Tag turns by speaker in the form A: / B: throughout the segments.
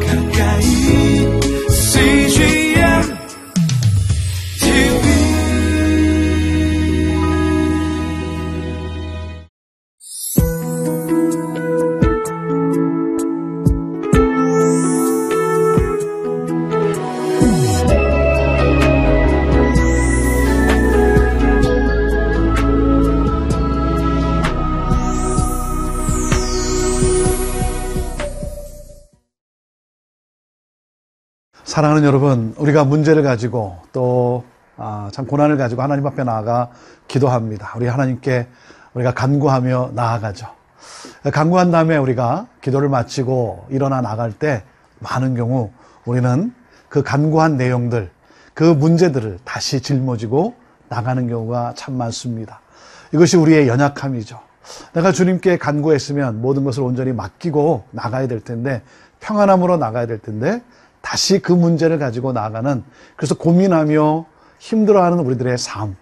A: 가까
B: 사랑하는 여러분, 우리가 문제를 가지고 또, 아, 참 고난을 가지고 하나님 앞에 나아가 기도합니다. 우리 하나님께 우리가 간구하며 나아가죠. 간구한 다음에 우리가 기도를 마치고 일어나 나갈 때 많은 경우 우리는 그 간구한 내용들, 그 문제들을 다시 짊어지고 나가는 경우가 참 많습니다. 이것이 우리의 연약함이죠. 내가 주님께 간구했으면 모든 것을 온전히 맡기고 나가야 될 텐데 평안함으로 나가야 될 텐데 다시 그 문제를 가지고 나가는 그래서 고민하며 힘들어하는 우리들의 삶.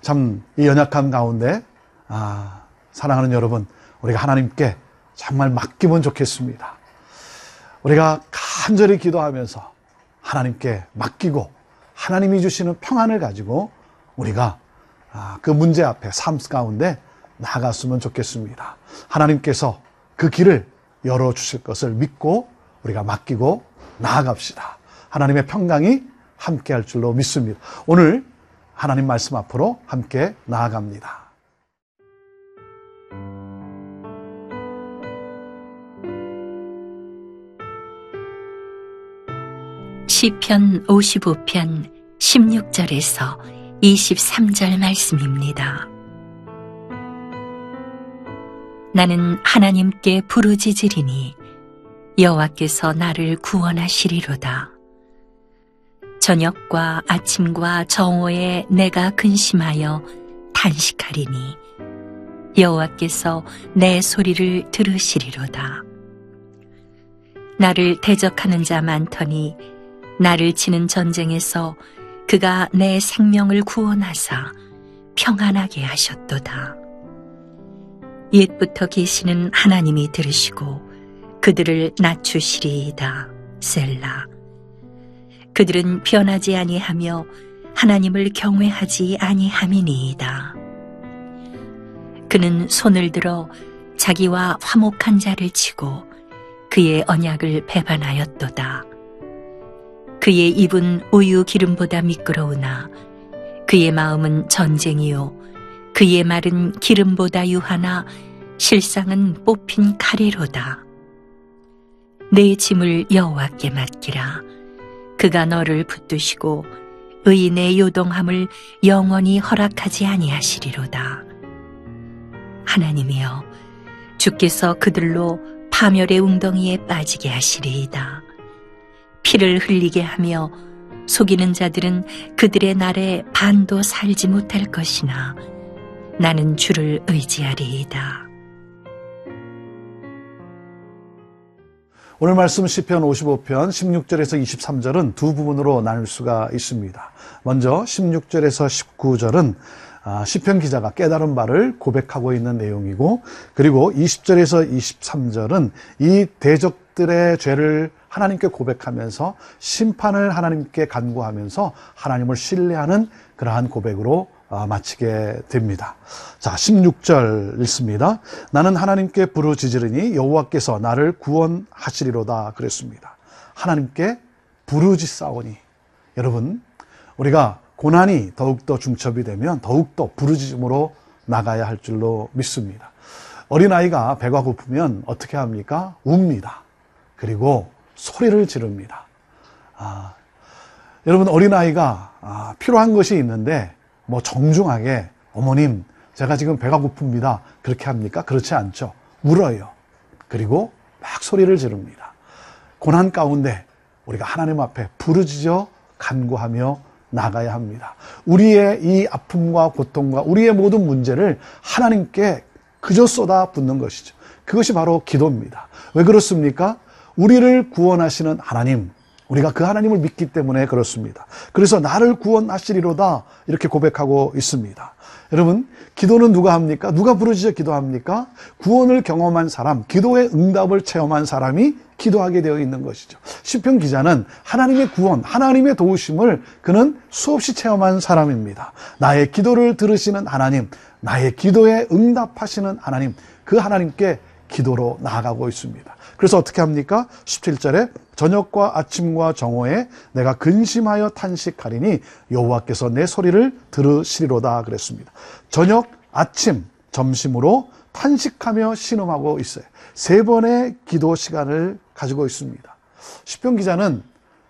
B: 참 이 연약함 가운데 아, 사랑하는 여러분, 우리가 하나님께 정말 맡기면 좋겠습니다. 우리가 간절히 기도하면서 하나님께 맡기고 하나님이 주시는 평안을 가지고 우리가 아, 그 문제 앞에 삶 가운데 나갔으면 좋겠습니다. 하나님께서 그 길을 열어 주실 것을 믿고 우리가 맡기고 나아갑시다. 하나님의 평강이 함께 할 줄로 믿습니다. 오늘 하나님 말씀 앞으로 함께 나아갑니다.
C: 시편 55편 16절에서 23절 말씀입니다. 나는 하나님께 부르짖으리니 여호와께서 나를 구원하시리로다. 저녁과 아침과 정오에 내가 근심하여 탄식하리니 여호와께서 내 소리를 들으시리로다. 나를 대적하는 자 많더니 나를 치는 전쟁에서 그가 내 생명을 구원하사 평안하게 하셨도다. 옛부터 계시는 하나님이 들으시고 그들을 낮추시리이다. 셀라. 그들은 변하지 아니하며 하나님을 경외하지 아니함이니이다. 그는 손을 들어 자기와 화목한 자를 치고 그의 언약을 배반하였도다. 그의 입은 우유 기름보다 미끄러우나 그의 마음은 전쟁이요 그의 말은 기름보다 유하나 실상은 뽑힌 칼이로다. 내 짐을 여호와께 맡기라. 그가 너를 붙드시고 의인의 요동함을 영원히 허락하지 아니하시리로다. 하나님이여 주께서 그들로 파멸의 웅덩이에 빠지게 하시리이다. 피를 흘리게 하며 속이는 자들은 그들의 날에 반도 살지 못할 것이나 나는 주를 의지하리이다.
B: 오늘 말씀 시편 55편 16절에서 23절은 두 부분으로 나눌 수가 있습니다. 먼저 16절에서 19절은 아, 시편 기자가 깨달은 바를 고백하고 있는 내용이고 그리고 20절에서 23절은 이 대적들의 죄를 하나님께 고백하면서 심판을 하나님께 간구하면서 하나님을 신뢰하는 그러한 고백으로 아, 마치게 됩니다. 자, 16절 읽습니다. 나는 하나님께 부르짖으리니 여호와께서 나를 구원하시리로다 그랬습니다. 하나님께 부르짖사오니 여러분 우리가 고난이 더욱더 중첩이 되면 더욱더 부르짖음으로 나가야 할 줄로 믿습니다. 어린아이가 배가 고프면 어떻게 합니까? 웁니다. 그리고 소리를 지릅니다. 아, 여러분 어린아이가 아, 필요한 것이 있는데 뭐 정중하게 어머님 제가 지금 배가 고픕니다. 그렇게 합니까? 그렇지 않죠. 울어요. 그리고 막 소리를 지릅니다. 고난 가운데 우리가 하나님 앞에 부르짖어 간구하며 나가야 합니다. 우리의 이 아픔과 고통과 우리의 모든 문제를 하나님께 그저 쏟아 붓는 것이죠. 그것이 바로 기도입니다. 왜 그렇습니까? 우리를 구원하시는 하나님, 우리가 그 하나님을 믿기 때문에 그렇습니다. 그래서 나를 구원하시리로다 이렇게 고백하고 있습니다. 여러분, 기도는 누가 합니까? 누가 부르짖어 기도합니까? 구원을 경험한 사람, 기도의 응답을 체험한 사람이 기도하게 되어 있는 것이죠. 시편 기자는 하나님의 구원, 하나님의 도우심을 그는 수없이 체험한 사람입니다. 나의 기도를 들으시는 하나님, 나의 기도에 응답하시는 하나님, 그 하나님께 기도로 나아가고 있습니다. 그래서 어떻게 합니까? 17절에 저녁과 아침과 정오에 내가 근심하여 탄식하리니 여호와께서 내 소리를 들으시리로다 그랬습니다. 저녁, 아침, 점심으로 탄식하며 신음하고 있어요. 세 번의 기도 시간을 가지고 있습니다. 시편 기자는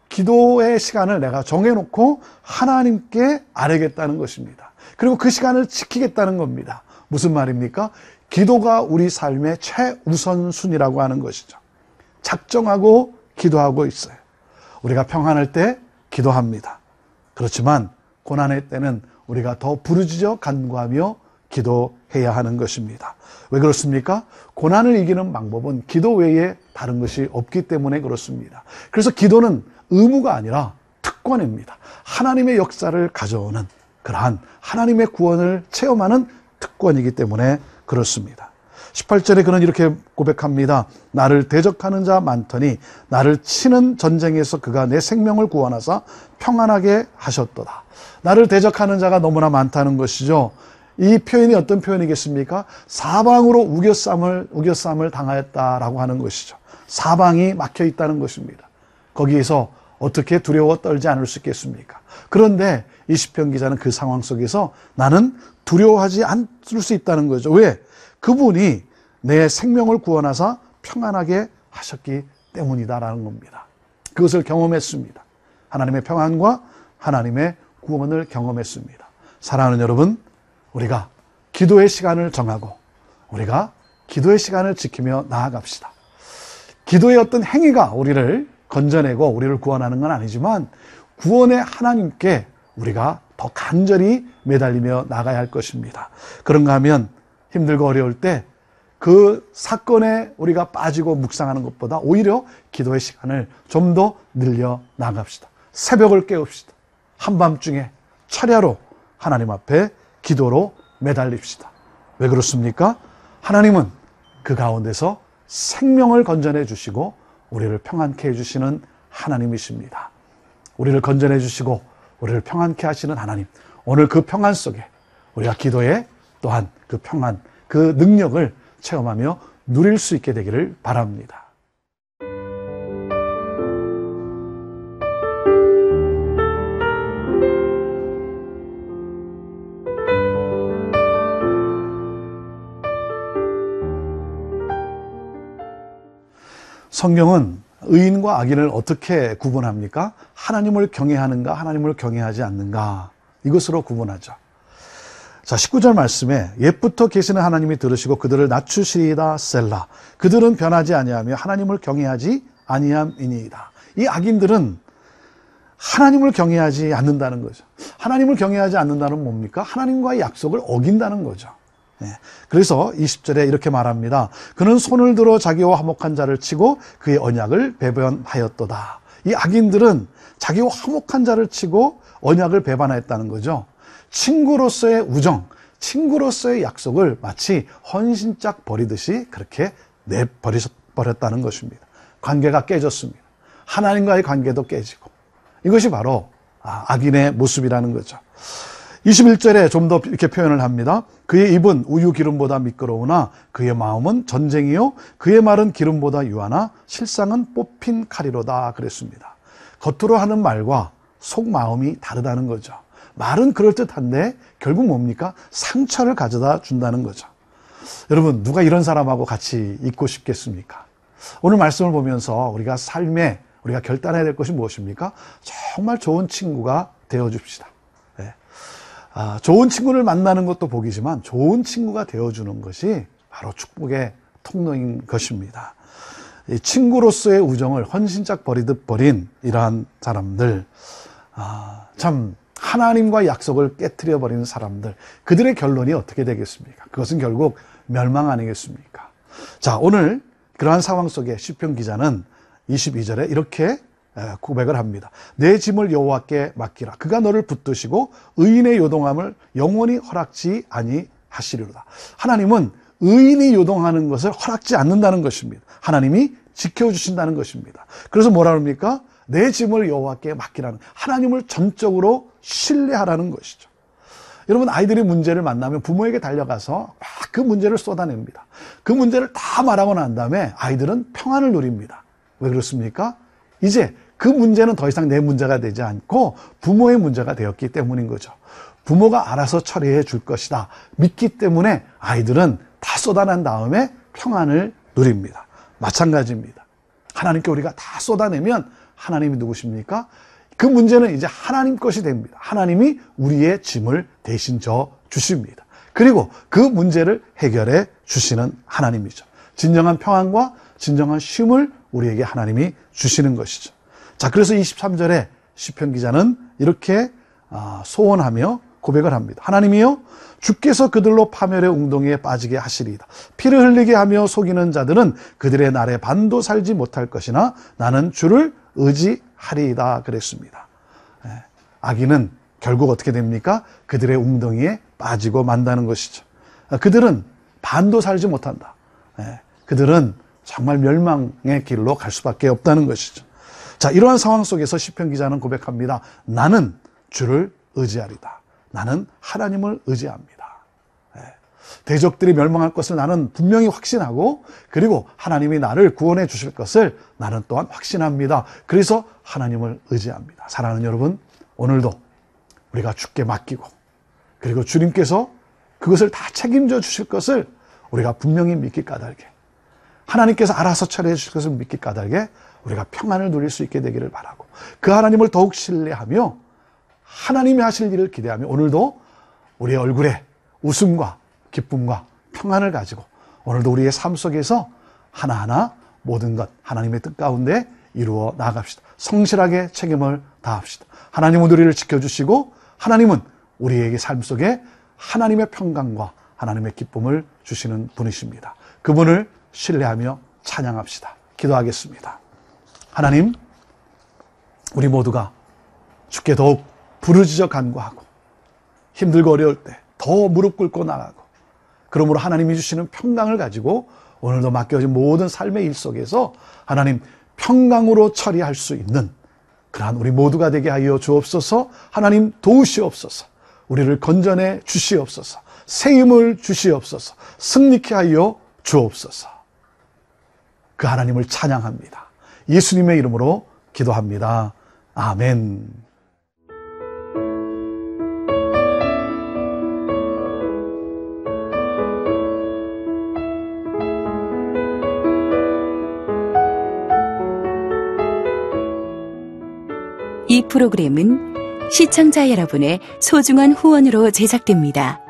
B: 기도의 시간을 내가 정해놓고 하나님께 아뢰겠다는 것입니다. 그리고 그 시간을 지키겠다는 겁니다. 무슨 말입니까? 기도가 우리 삶의 최우선순위라고 하는 것이죠. 작정하고 기도하고 있어요. 우리가 평안할 때 기도합니다. 그렇지만 고난의 때는 우리가 더 부르짖어 간구하며 기도해야 하는 것입니다. 왜 그렇습니까? 고난을 이기는 방법은 기도 외에 다른 것이 없기 때문에 그렇습니다. 그래서 기도는 의무가 아니라 특권입니다. 하나님의 역사를 가져오는 그러한 하나님의 구원을 체험하는 특권이기 때문에 그렇습니다. 18절에 그는 이렇게 고백합니다. 나를 대적하는 자 많더니 나를 치는 전쟁에서 그가 내 생명을 구원하사 평안하게 하셨도다. 나를 대적하는 자가 너무나 많다는 것이죠. 이 표현이 어떤 표현이겠습니까? 사방으로 우겨쌈을, 우겨쌈을 당하였다라고 하는 것이죠. 사방이 막혀 있다는 것입니다. 거기에서 어떻게 두려워 떨지 않을 수 있겠습니까? 그런데 이 시편 기자는 그 상황 속에서 나는 두려워하지 않을 수 있다는 거죠. 왜? 그분이 내 생명을 구원하사 평안하게 하셨기 때문이다라는 겁니다. 그것을 경험했습니다. 하나님의 평안과 하나님의 구원을 경험했습니다. 사랑하는 여러분, 우리가 기도의 시간을 정하고 우리가 기도의 시간을 지키며 나아갑시다. 기도의 어떤 행위가 우리를 건져내고 우리를 구원하는 건 아니지만 구원의 하나님께 우리가 더 간절히 매달리며 나가야 할 것입니다. 그런가 하면 힘들고 어려울 때 그 사건에 우리가 빠지고 묵상하는 것보다 오히려 기도의 시간을 좀 더 늘려 나갑시다. 새벽을 깨웁시다. 한밤중에 철야로 하나님 앞에 기도로 매달립시다. 왜 그렇습니까? 하나님은 그 가운데서 생명을 건져내 주시고 우리를 평안케 해주시는 하나님이십니다. 우리를 건져내 주시고 우리를 평안케 하시는 하나님. 오늘 그 평안 속에 우리가 기도에 또한 그 평안, 그 능력을 체험하며 누릴 수 있게 되기를 바랍니다. 성경은 의인과 악인을 어떻게 구분합니까? 하나님을 경외하는가, 하나님을 경외하지 않는가. 이것으로 구분하죠. 자, 19절 말씀에 옛부터 계시는 하나님이 들으시고 그들을 낮추시리이다 셀라. 그들은 변하지 아니하며 하나님을 경외하지 아니함이니이다. 이 악인들은 하나님을 경외하지 않는다는 거죠. 하나님을 경외하지 않는다는 뭡니까? 하나님과의 약속을 어긴다는 거죠. 네. 그래서 20절에 이렇게 말합니다. 그는 손을 들어 자기와 화목한 자를 치고 그의 언약을 배반하였도다. 이 악인들은 자기와 화목한 자를 치고 언약을 배반하였다는 거죠. 친구로서의 우정, 친구로서의 약속을 마치 헌신짝 버리듯이 그렇게 내버렸다는 것입니다. 관계가 깨졌습니다. 하나님과의 관계도 깨지고. 이것이 바로 아, 악인의 모습이라는 거죠. 21절에 좀 더 이렇게 표현을 합니다. 그의 입은 우유 기름보다 미끄러우나 그의 마음은 전쟁이요 그의 말은 기름보다 유하나 실상은 뽑힌 칼이로다 그랬습니다. 겉으로 하는 말과 속 마음이 다르다는 거죠. 말은 그럴듯한데 결국 뭡니까? 상처를 가져다 준다는 거죠. 여러분 누가 이런 사람하고 같이 있고 싶겠습니까? 오늘 말씀을 보면서 우리가 삶에 우리가 결단해야 될 것이 무엇입니까? 정말 좋은 친구가 되어 줍시다. 아, 좋은 친구를 만나는 것도 복이지만 좋은 친구가 되어주는 것이 바로 축복의 통로인 것입니다. 친구로서의 우정을 헌신짝 버리듯 버린 이러한 사람들, 아, 참 하나님과 약속을 깨뜨려 버리는 사람들, 그들의 결론이 어떻게 되겠습니까? 그것은 결국 멸망 아니겠습니까? 자, 오늘 그러한 상황 속에 시편 기자는 22절에 이렇게 에, 고백을 합니다. 내 짐을 여호와께 맡기라. 그가 너를 붙드시고 의인의 요동함을 영원히 허락지 아니하시리로다. 하나님은 의인이 요동하는 것을 허락지 않는다는 것입니다. 하나님이 지켜주신다는 것입니다. 그래서 뭐라 합니까? 내 짐을 여호와께 맡기라는 하나님을 전적으로 신뢰하라는 것이죠. 여러분 아이들이 문제를 만나면 부모에게 달려가서 막 그 문제를 쏟아냅니다. 그 문제를 다 말하고 난 다음에 아이들은 평안을 누립니다. 왜 그렇습니까? 이제 그 문제는 더 이상 내 문제가 되지 않고 부모의 문제가 되었기 때문인 거죠. 부모가 알아서 처리해 줄 것이다. 믿기 때문에 아이들은 다 쏟아낸 다음에 평안을 누립니다. 마찬가지입니다. 하나님께 우리가 다 쏟아내면 하나님이 누구십니까? 그 문제는 이제 하나님 것이 됩니다. 하나님이 우리의 짐을 대신 져 주십니다. 그리고 그 문제를 해결해 주시는 하나님이죠. 진정한 평안과 진정한 쉼을 우리에게 하나님이 주시는 것이죠. 자, 그래서 23절에 시편 기자는 이렇게 아, 소원하며 고백을 합니다. 하나님이요 주께서 그들로 파멸의 웅덩이에 빠지게 하시리이다. 피를 흘리게 하며 속이는 자들은 그들의 날에 반도 살지 못할 것이나 나는 주를 의지하리이다 그랬습니다. 예, 악인은 결국 어떻게 됩니까? 그들의 웅덩이에 빠지고 만다는 것이죠. 아, 그들은 반도 살지 못한다. 예, 그들은 정말 멸망의 길로 갈 수밖에 없다는 것이죠. 자, 이러한 상황 속에서 시편 기자는 고백합니다. 나는 주를 의지하리다. 나는 하나님을 의지합니다. 예, 대적들이 멸망할 것을 나는 분명히 확신하고 그리고 하나님이 나를 구원해 주실 것을 나는 또한 확신합니다. 그래서 하나님을 의지합니다. 사랑하는 여러분, 오늘도 우리가 주께 맡기고 그리고 주님께서 그것을 다 책임져 주실 것을 우리가 분명히 믿기 까닭에 하나님께서 알아서 처리해 주실 것을 믿기 까닭에 우리가 평안을 누릴 수 있게 되기를 바라고 그 하나님을 더욱 신뢰하며 하나님이 하실 일을 기대하며 오늘도 우리의 얼굴에 웃음과 기쁨과 평안을 가지고 오늘도 우리의 삶 속에서 하나하나 모든 것 하나님의 뜻 가운데 이루어 나갑시다. 성실하게 책임을 다합시다. 하나님은 우리를 지켜주시고 하나님은 우리에게 삶 속에 하나님의 평강과 하나님의 기쁨을 주시는 분이십니다. 그분을 신뢰하며 찬양합시다. 기도하겠습니다. 하나님, 우리 모두가 주께 더욱 부르짖어 간구하고 힘들고 어려울 때 더 무릎 꿇고 나가고 그러므로 하나님이 주시는 평강을 가지고 오늘도 맡겨진 모든 삶의 일 속에서 하나님 평강으로 처리할 수 있는 그러한 우리 모두가 되게 하여 주옵소서. 하나님 도우시옵소서. 우리를 건전해 주시옵소서. 새 힘을 주시옵소서. 승리케 하여 주옵소서. 그 하나님을 찬양합니다. 예수님의 이름으로 기도합니다. 아멘.
D: 이 프로그램은 시청자 여러분의 소중한 후원으로 제작됩니다.